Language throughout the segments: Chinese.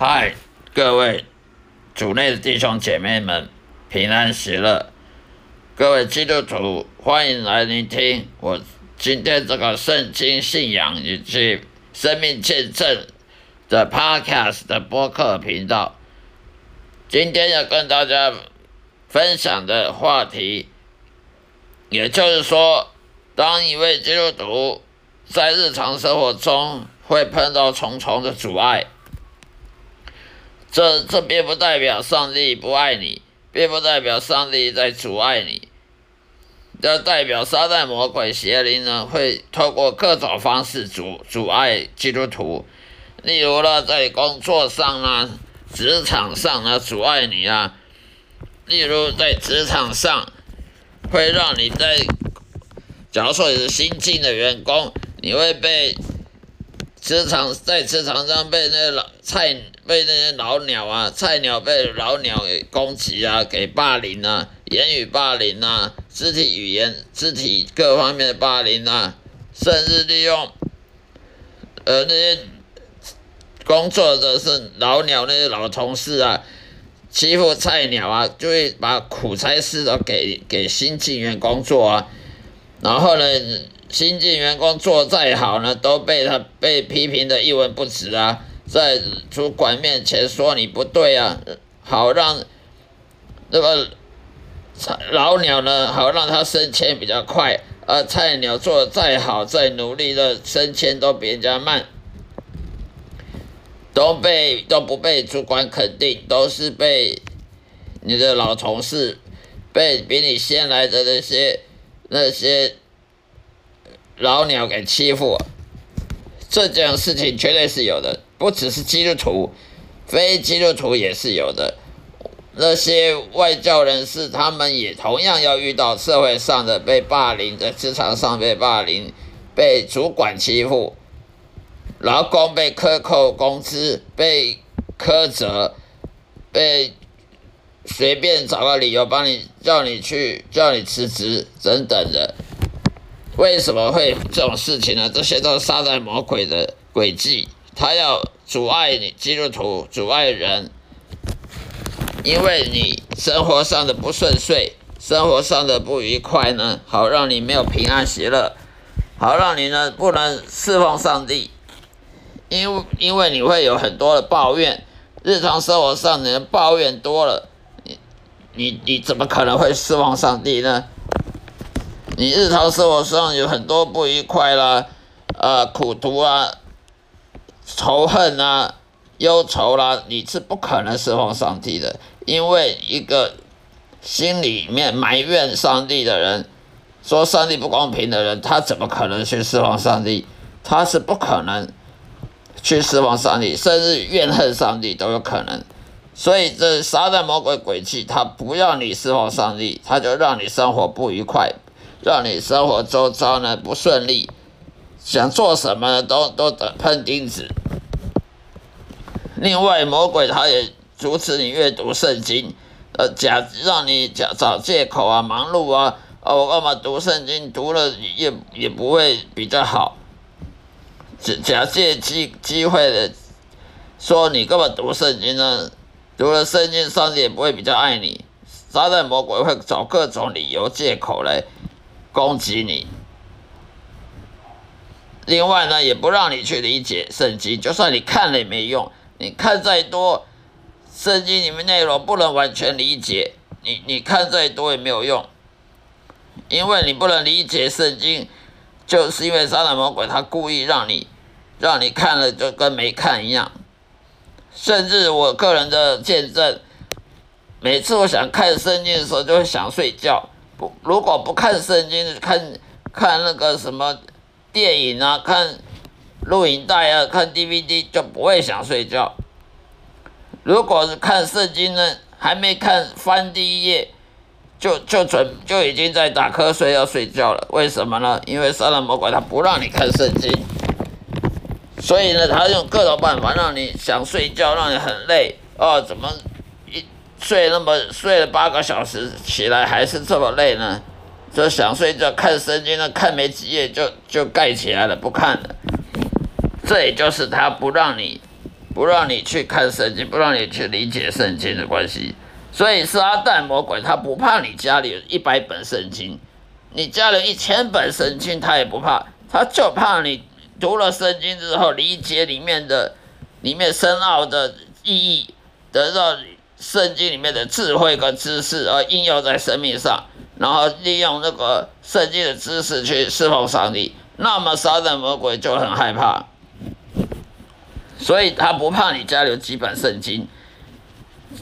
嗨，各位主内的弟兄姐妹们，平安喜乐！各位基督徒，欢迎来聆听我今天这个圣经信仰以及生命见证的 Podcast 的播客频道。今天要跟大家分享的话题，也就是说，当一位基督徒在日常生活中会碰到重重的阻碍。这这并不代表上帝不爱你，并不代表上帝在阻碍你，这代表撒旦魔鬼邪灵呢会透过各种方式阻阻碍基督徒，例如呢在工作上啊、职场上啊阻碍你啊，例如在职场上会让你在，假如说你是新进的员工，你会被职场在职场上被那老菜。被那些老鸟啊，菜鸟被老鸟给攻击啊，给霸凌啊，言语霸凌啊，肢体语言、肢体各方面的霸凌啊，甚至利用，呃那些工作的是老鸟那些老同事啊，欺负菜鸟啊，就会把苦差事都给给新进员工作啊，然后呢，新进员工做再好呢，都被他被批评的一文不值啊。在主管面前说你不对啊，好让那个老鸟呢，好让他升迁比较快，而菜鸟做的再好再努力的升迁都比人家慢，都被都不被主管肯定，都是被你的老同事，被比你先来的那些那些老鸟给欺负，这件事情绝对是有的。不只是基督徒，非基督徒也是有的。那些外教人士，他们也同样要遇到社会上的被霸凌，在职场上被霸凌，被主管欺负，劳工被克扣工资，被苛责，被随便找个理由帮你叫你去叫你辞职等等的。为什么会这种事情呢？这些都是撒旦魔鬼的诡计。他要阻碍你基督徒，阻碍人，因为你生活上的不顺遂，生活上的不愉快呢，好让你没有平安喜乐，好让你呢不能侍奉上帝，因因为你会有很多的抱怨，日常生活上你的抱怨多了，你你你怎么可能会释放上帝呢？你日常生活上有很多不愉快啦，呃，苦毒啊。仇恨啊，忧愁啦，你是不可能释放上帝的，因为一个心里面埋怨上帝的人，说上帝不公平的人，他怎么可能去释放上帝？他是不可能去释放上帝，甚至怨恨上帝都有可能。所以这撒旦魔鬼诡计，他不要你释放上帝，他就让你生活不愉快，让你生活周遭呢不顺利。想做什么都都得碰钉子。另外，魔鬼他也阻止你阅读圣经，呃，假让你假找借口啊，忙碌啊，哦，我干嘛读圣经？读了也也不会比较好。假假借机机会的说你干嘛读圣经呢？读了圣经，上帝也不会比较爱你。撒旦魔鬼会找各种理由借口来攻击你。另外呢，也不让你去理解圣经，就算你看了也没用。你看再多，圣经里面内容不能完全理解，你你看再多也没有用，因为你不能理解圣经，就是因为撒旦魔鬼他故意让你，让你看了就跟没看一样。甚至我个人的见证，每次我想看圣经的时候，就会想睡觉。不，如果不看圣经，看看那个什么。电影啊，看录影带啊，看 DVD 就不会想睡觉。如果是看圣经呢，还没看翻第一页，就就准就已经在打瞌睡要睡觉了。为什么呢？因为杀人魔鬼他不让你看圣经，所以呢，他用各种办法让你想睡觉，让你很累哦。怎么睡那么睡了八个小时，起来还是这么累呢？就想睡觉，看圣经呢，看没几页就就盖起来了，不看了。这也就是他不让你，不让你去看圣经，不让你去理解圣经的关系。所以撒旦魔鬼他不怕你家里有一百本圣经，你家里一千本圣经他也不怕，他就怕你读了圣经之后理解里面的里面深奥的意义，得到圣经里面的智慧跟知识而应用在生命上，然后利用那个圣经的知识去侍奉上帝，那么撒旦魔鬼就很害怕，所以他不怕你家里有几本圣经。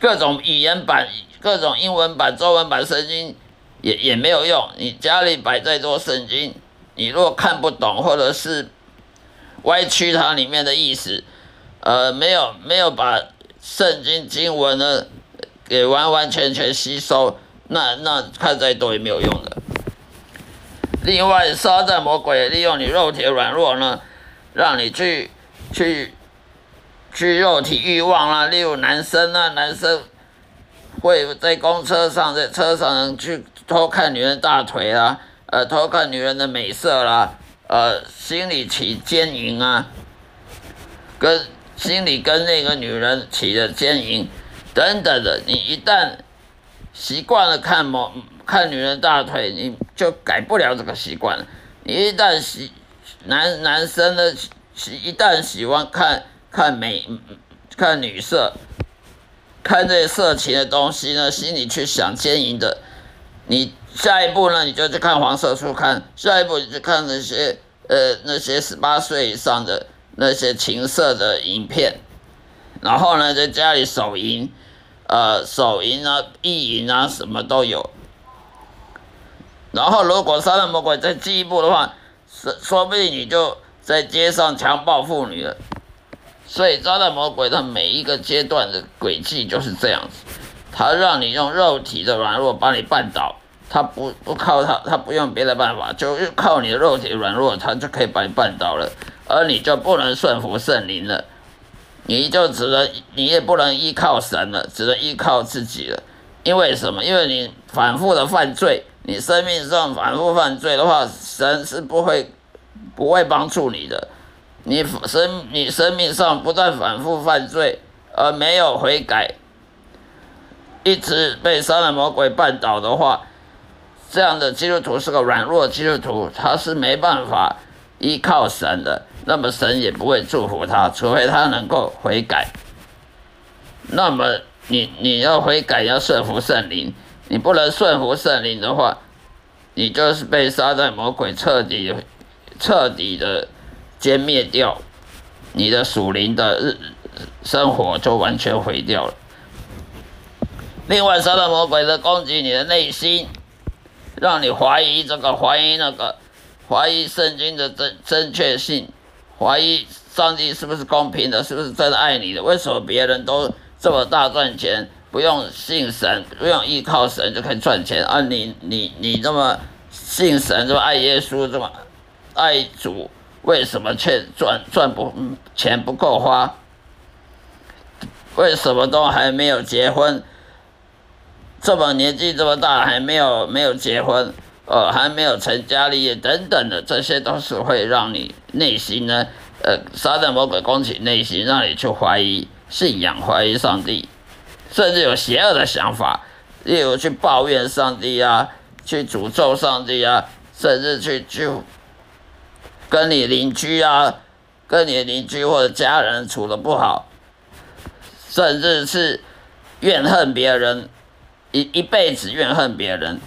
各种语言版、各种英文版、中文版圣经也也没有用。你家里摆再多圣经，你如果看不懂，或者是歪曲它里面的意思，呃，没有没有把圣经经文呢给完完全全吸收，那那看再多也没有用的。另外，撒旦魔鬼利用你肉体软弱呢，让你去去。去肉体欲望啦，例如男生啊，男生会在公车上，在车上去偷看女人大腿啦，呃，偷看女人的美色啦，呃，心里起奸淫啊，跟心里跟那个女人起了奸淫等等的，你一旦习惯了看某看女人大腿，你就改不了这个习惯。你一旦喜男男生呢喜一旦喜欢看。看美，看女色，看这些色情的东西呢，心里去想奸淫的。你下一步呢，你就去看黄色书刊，下一步你就看那些呃那些十八岁以上的那些情色的影片，然后呢，在家里手淫，呃手淫啊、意淫啊，什么都有。然后如果杀人魔鬼再进一步的话，说说不定你就在街上强暴妇女了。所以，撒旦魔鬼的每一个阶段的轨迹就是这样子，他让你用肉体的软弱把你绊倒，他不不靠他，他不用别的办法，就靠你的肉体软弱，他就可以把你绊倒了，而你就不能顺服圣灵了，你就只能，你也不能依靠神了，只能依靠自己了。因为什么？因为你反复的犯罪，你生命上反复犯罪的话，神是不会不会帮助你的。你生你生命上不断反复犯罪，而没有悔改，一直被杀人魔鬼绊倒的话，这样的基督徒是个软弱基督徒，他是没办法依靠神的，那么神也不会祝福他，除非他能够悔改。那么你你要悔改，要顺服圣灵，你不能顺服圣灵的话，你就是被杀人魔鬼彻底彻底的。歼灭掉你的属灵的日生活，就完全毁掉了。另外，撒旦魔鬼的攻击你的内心，让你怀疑这个，怀疑那个，怀疑圣经的正正确性，怀疑上帝是不是公平的，是不是真的爱你的？为什么别人都这么大赚钱，不用信神，不用依靠神就可以赚钱，而你你你这么信神，这么爱耶稣，这么爱主？为什么却赚赚不钱不够花？为什么都还没有结婚？这么年纪这么大还没有没有结婚，呃，还没有成家立业等等的，这些都是会让你内心呢，呃，撒旦魔鬼攻击内心，让你去怀疑信仰、怀疑上帝，甚至有邪恶的想法，例如去抱怨上帝啊，去诅咒上帝啊，甚至去去。跟你邻居啊，跟你邻居或者家人处的不好，甚至是怨恨别人，一一辈子怨恨别人，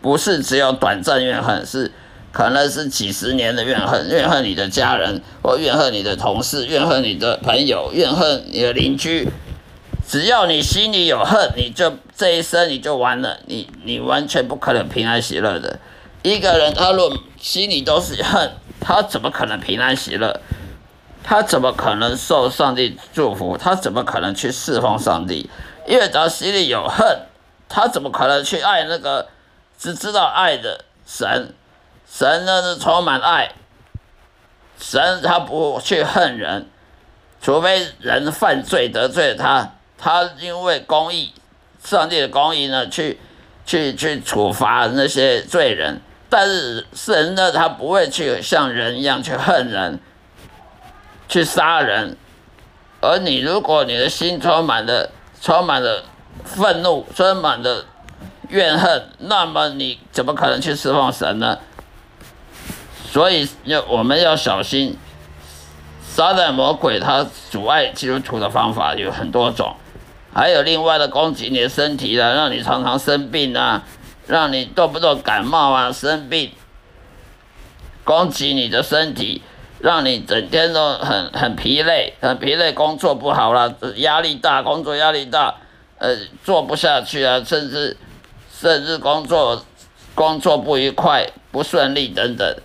不是只有短暂怨恨，是可能是几十年的怨恨，怨恨你的家人，或怨恨你的同事，怨恨你的朋友，怨恨你的邻居。只要你心里有恨，你就这一生你就完了，你你完全不可能平安喜乐的。一个人，他若心里都是恨，他怎么可能平安喜乐？他怎么可能受上帝祝福？他怎么可能去侍奉上帝？因为他心里有恨，他怎么可能去爱那个只知道爱的神？神呢是充满爱，神他不去恨人，除非人犯罪得罪他，他因为公义，上帝的公义呢，去去去处罚那些罪人。但是神呢，他不会去像人一样去恨人，去杀人，而你如果你的心充满了充满了愤怒，充满了怨恨，那么你怎么可能去侍奉神呢？所以要我们要小心，撒旦魔鬼他阻碍基督徒的方法有很多种，还有另外的攻击你的身体的，让你常常生病啊，让你动不动感冒啊生病，攻击你的身体。让你整天都很很疲累，很疲累，工作不好了，压力大，工作压力大，呃，做不下去啊，甚至甚至工作工作不愉快、不顺利等等。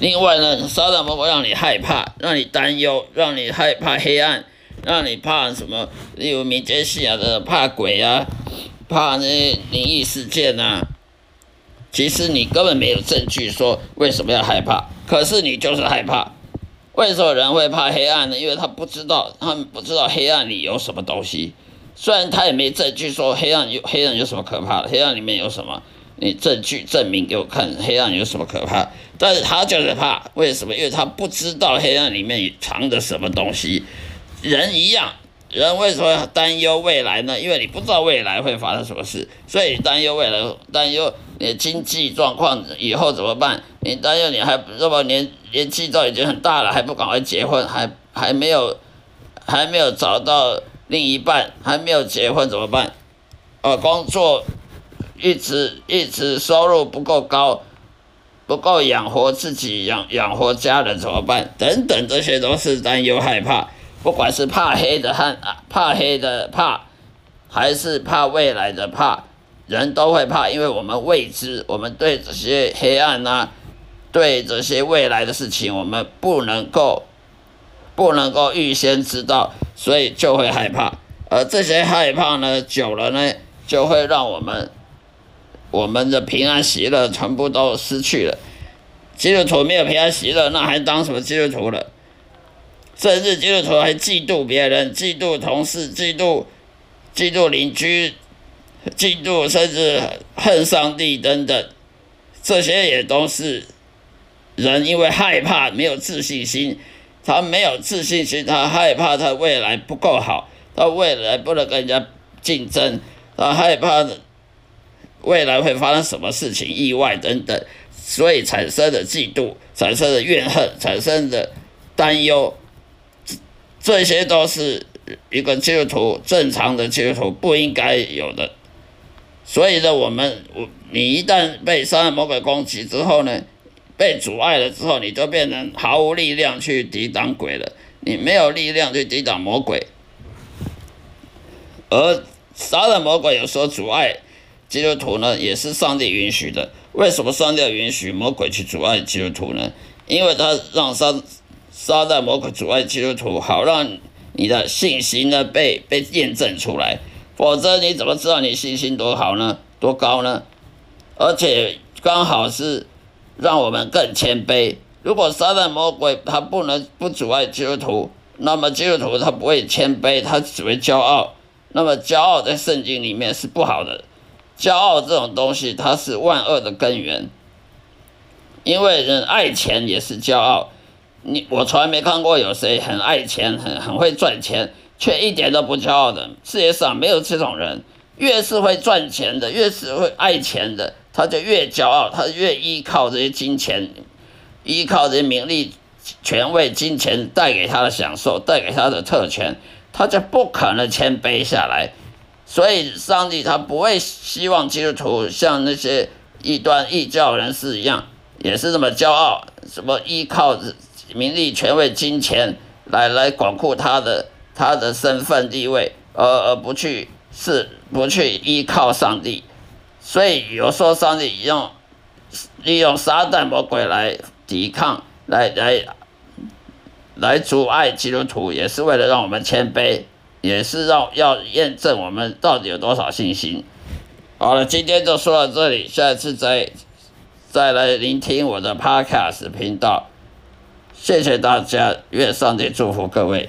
另外呢，撒旦魔鬼让你害怕，让你担忧，让你害怕黑暗，让你怕什么？例如民间信仰的怕鬼啊，怕那灵异事件啊。其实你根本没有证据说为什么要害怕，可是你就是害怕。为什么人会怕黑暗呢？因为他不知道，他们不知道黑暗里有什么东西。虽然他也没证据说黑暗有黑暗有什么可怕的，黑暗里面有什么？你证据证明给我看，黑暗有什么可怕？但是他就是怕，为什么？因为他不知道黑暗里面藏着什么东西。人一样。人为什么担忧未来呢？因为你不知道未来会发生什么事，所以担忧未来，担忧你经济状况以后怎么办？你担忧你还这么年年纪都已经很大了，还不赶快结婚，还还没有还没有找到另一半，还没有结婚怎么办？呃，工作一直一直收入不够高，不够养活自己，养养活家人怎么办？等等，这些都是担忧害怕。不管是怕黑的和怕黑的怕，还是怕未来的怕，人都会怕，因为我们未知，我们对这些黑暗呐，对这些未来的事情，我们不能够不能够预先知道，所以就会害怕。而这些害怕呢，久了呢，就会让我们我们的平安喜乐全部都失去了。基督徒没有平安喜乐，那还当什么基督徒了？甚至基督徒还嫉妒别人，嫉妒同事，嫉妒嫉妒邻居，嫉妒甚至恨上帝等等，这些也都是人因为害怕没有自信心，他没有自信心，他害怕他未来不够好，他未来不能跟人家竞争，他害怕未来会发生什么事情，意外等等，所以产生的嫉妒，产生的怨恨，产生的担忧。这些都是一个基督徒正常的基督徒不应该有的，所以呢，我们我你一旦被杀人魔鬼攻击之后呢，被阻碍了之后，你就变成毫无力量去抵挡鬼了，你没有力量去抵挡魔鬼，而杀人魔鬼有时候阻碍基督徒呢，也是上帝允许的。为什么上帝允许魔鬼去阻碍基督徒呢？因为他让杀。撒旦魔鬼阻碍基督徒，好让你的信心呢被被验证出来，否则你怎么知道你信心多好呢？多高呢？而且刚好是让我们更谦卑。如果撒旦魔鬼他不能不阻碍基督徒，那么基督徒他不会谦卑，他只会骄傲。那么骄傲在圣经里面是不好的，骄傲这种东西它是万恶的根源，因为人爱钱也是骄傲。你我从来没看过有谁很爱钱、很很会赚钱，却一点都不骄傲的。世界上没有这种人。越是会赚钱的，越是会爱钱的，他就越骄傲，他越依靠这些金钱，依靠这些名利、权位、金钱带给他的享受，带给他的特权，他就不可能谦卑下来。所以，上帝他不会希望基督徒像那些异端异教人士一样，也是这么骄傲，什么依靠名利、权位、金钱来来巩固他的他的身份地位，而而不去是不去依靠上帝，所以有时候上帝用利用撒旦魔鬼来抵抗，来来来阻碍基督徒，也是为了让我们谦卑，也是让要验证我们到底有多少信心。好了，今天就说到这里，下次再再来聆听我的 Podcast 频道。谢谢大家，愿上帝祝福各位。